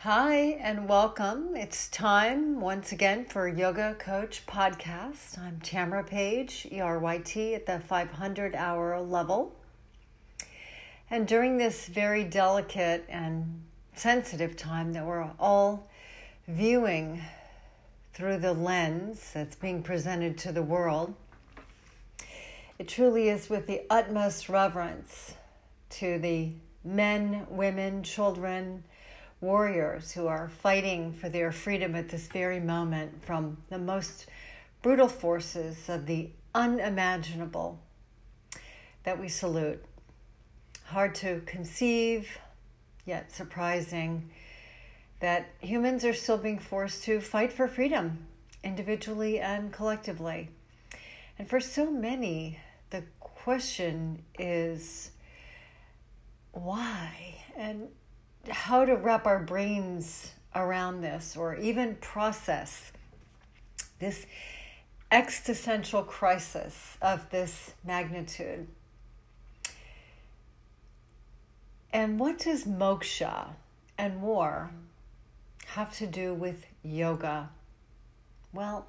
Hi, and welcome. It's time once again for Yoga Coach Podcast. I'm Tamara Page, ERYT at the 500 hour level. And during this very delicate and sensitive time that we're all viewing through the lens that's being presented to the world, it truly is with the utmost reverence to the men, women, children, warriors who are fighting for their freedom at this very moment from the most brutal forces of the unimaginable that we salute. Hard to conceive, yet surprising, that humans are still being forced to fight for freedom, individually and collectively. And for so many, the question is why? And how to wrap our brains around this or even process this existential crisis of this magnitude. And what does moksha and war have to do with yoga? Well,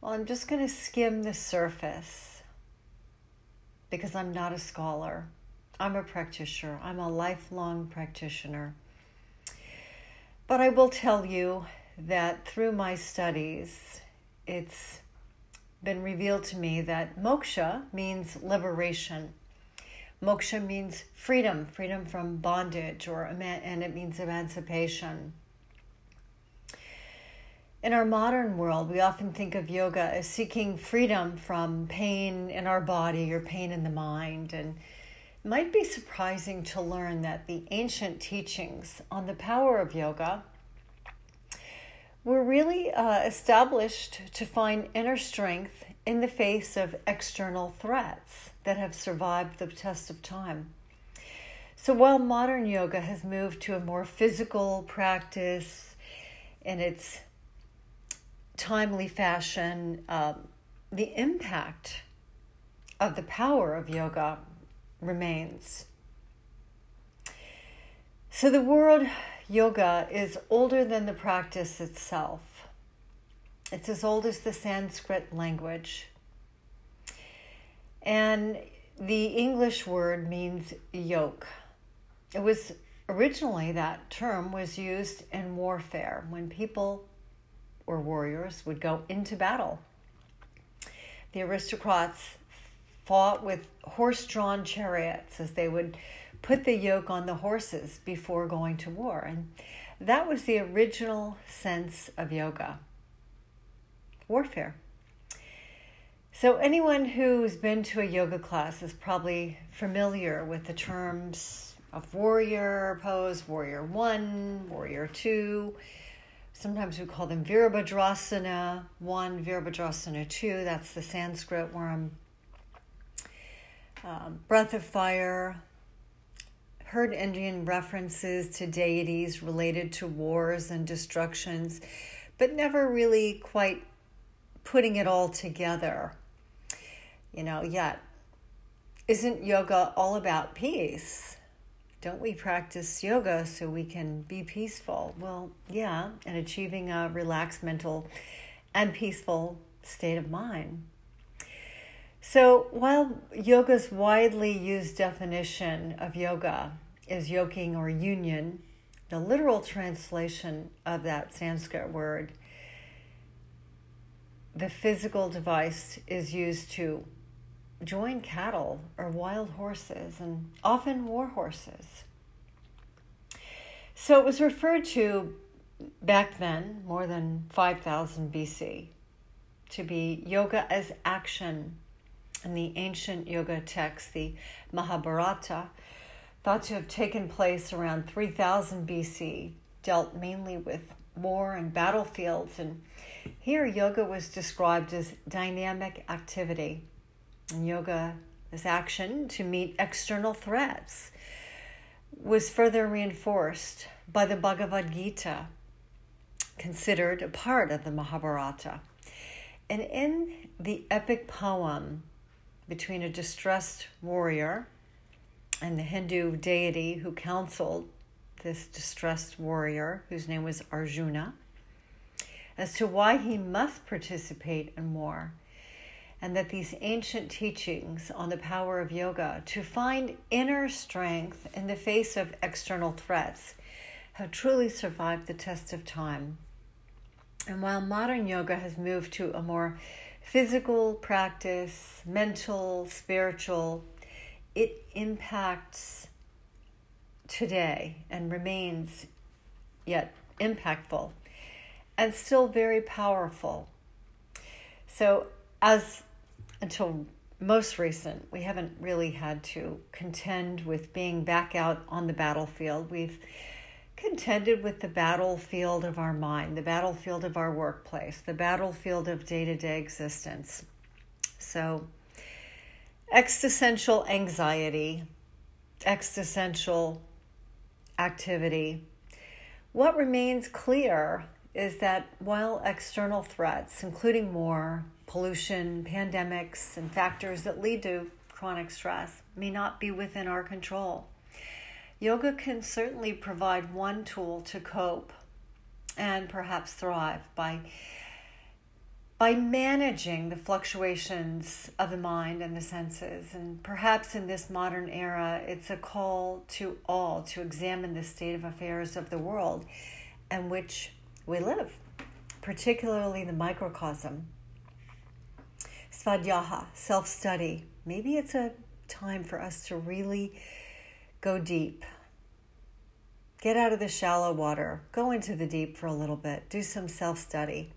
well, I'm just going to skim the surface because I'm not a scholar. I'm a practitioner, I'm a lifelong practitioner. But I will tell you that through my studies, it's been revealed to me that moksha means liberation. Moksha means freedom, freedom from bondage, or and it means emancipation. In our modern world, we often think of yoga as seeking freedom from pain in our body or pain in the mind, and might be surprising to learn that the ancient teachings on the power of yoga were really uh, established to find inner strength in the face of external threats that have survived the test of time. So while modern yoga has moved to a more physical practice in its timely fashion, um, the impact of the power of yoga remains. So, the word yoga is older than the practice itself. It's as old as the Sanskrit language. And the English word means yoke. It was originally that term was used in warfare when people or warriors would go into battle. The aristocrats fought with horse drawn chariots as they would put the yoke on the horses before going to war. And that was the original sense of yoga warfare. So, anyone who's been to a yoga class is probably familiar with the terms of warrior pose, warrior one, warrior two. Sometimes we call them Virabhadrasana one, Virabhadrasana two. That's the Sanskrit I'm um, Breath of Fire, heard Indian references to deities related to wars and destructions, but never really quite putting it all together. You know, yet, isn't yoga all about peace? Don't we practice yoga so we can be peaceful? Well, yeah, and achieving a relaxed mental and peaceful state of mind. So, while yoga's widely used definition of yoga is yoking or union, the literal translation of that Sanskrit word, the physical device is used to join cattle or wild horses and often war horses. So it was referred to back then, more than 5000 BC, to be yoga as action in the ancient yoga text, the Mahabharata, thought to have taken place around 3000 BC, dealt mainly with war and battlefields. And here, yoga was described as dynamic activity. And yoga as action to meet external threats was further reinforced by the Bhagavad Gita, considered a part of the Mahabharata. And in the epic poem, between a distressed warrior and the Hindu deity who counseled this distressed warrior whose name was Arjuna, as to why he must participate in war, and that these ancient teachings on the power of yoga to find inner strength in the face of external threats have truly survived the test of time. And while modern yoga has moved to a more physical practice, mental, spiritual, it impacts today and remains yet impactful and still very powerful. So, as until most recent, we haven't really had to contend with being back out on the battlefield. We've contended with the battlefield of our mind, the battlefield of our workplace, the battlefield of day to day existence. So, existential anxiety, existential activity. What remains clear is that while external threats, including war, pollution, pandemics, and factors that lead to chronic stress, may not be within our control, yoga can certainly provide one tool to cope and perhaps thrive by by managing the fluctuations of the mind and the senses. And perhaps in this modern era, it's a call to all to examine the state of affairs of the world in which we live, particularly the microcosm. Svadhyaya, self study. Maybe it's a time for us to really go deep. Get out of the shallow water, go into the deep for a little bit, do some self study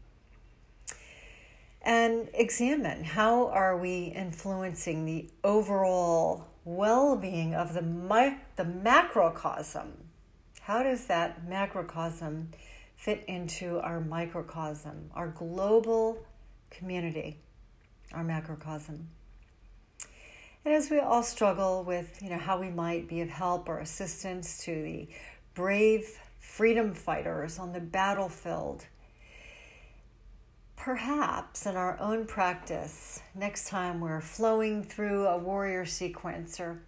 and examine how are we influencing the overall well-being of the mi- the macrocosm? How does that macrocosm fit into our microcosm our global community our macrocosm and as we all struggle with you know how we might be of help or assistance to the brave freedom fighters on the battlefield Perhaps in our own practice, next time we're flowing through a warrior sequence or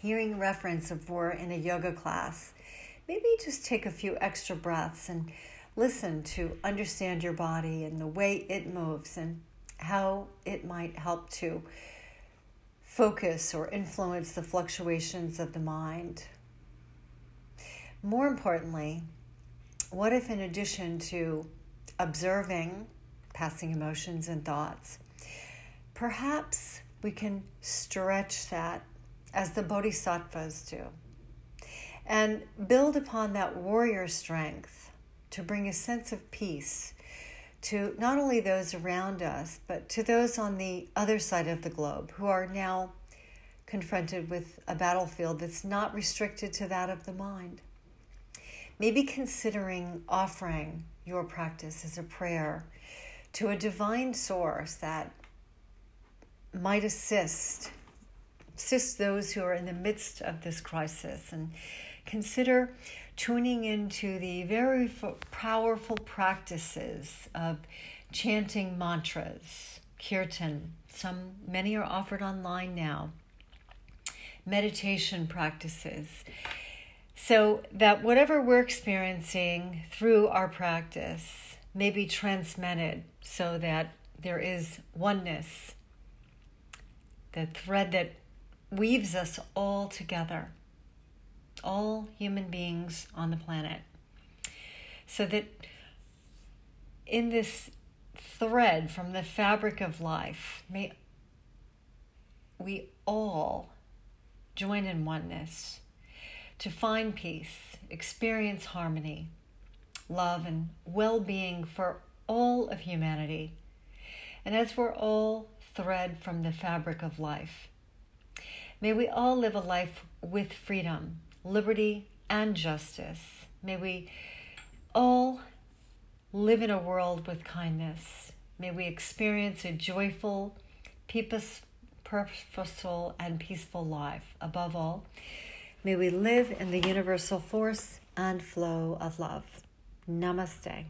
hearing reference of war in a yoga class, maybe just take a few extra breaths and listen to understand your body and the way it moves and how it might help to focus or influence the fluctuations of the mind. More importantly, what if, in addition to observing passing emotions and thoughts. Perhaps we can stretch that as the bodhisattvas do and build upon that warrior strength to bring a sense of peace to not only those around us, but to those on the other side of the globe who are now confronted with a battlefield that's not restricted to that of the mind. Maybe considering offering your practice as a prayer to a divine source that might assist assist those who are in the midst of this crisis and consider tuning into the very powerful practices of chanting mantras. Kirtan some many are offered online now. Meditation practices. So that whatever we're experiencing through our practice may be transmitted so that there is oneness, the thread that weaves us all together, all human beings on the planet. So that in this thread from the fabric of life, may we all join in oneness to find peace, experience harmony, love, and well being for all of humanity, and as we're all thread from the fabric of life. May we all live a life with freedom, liberty, and justice. May we all live in a world with kindness. May we experience a joyful, purposeful, and peaceful life. Above all, may we live in the universal force and flow of love. Namaste.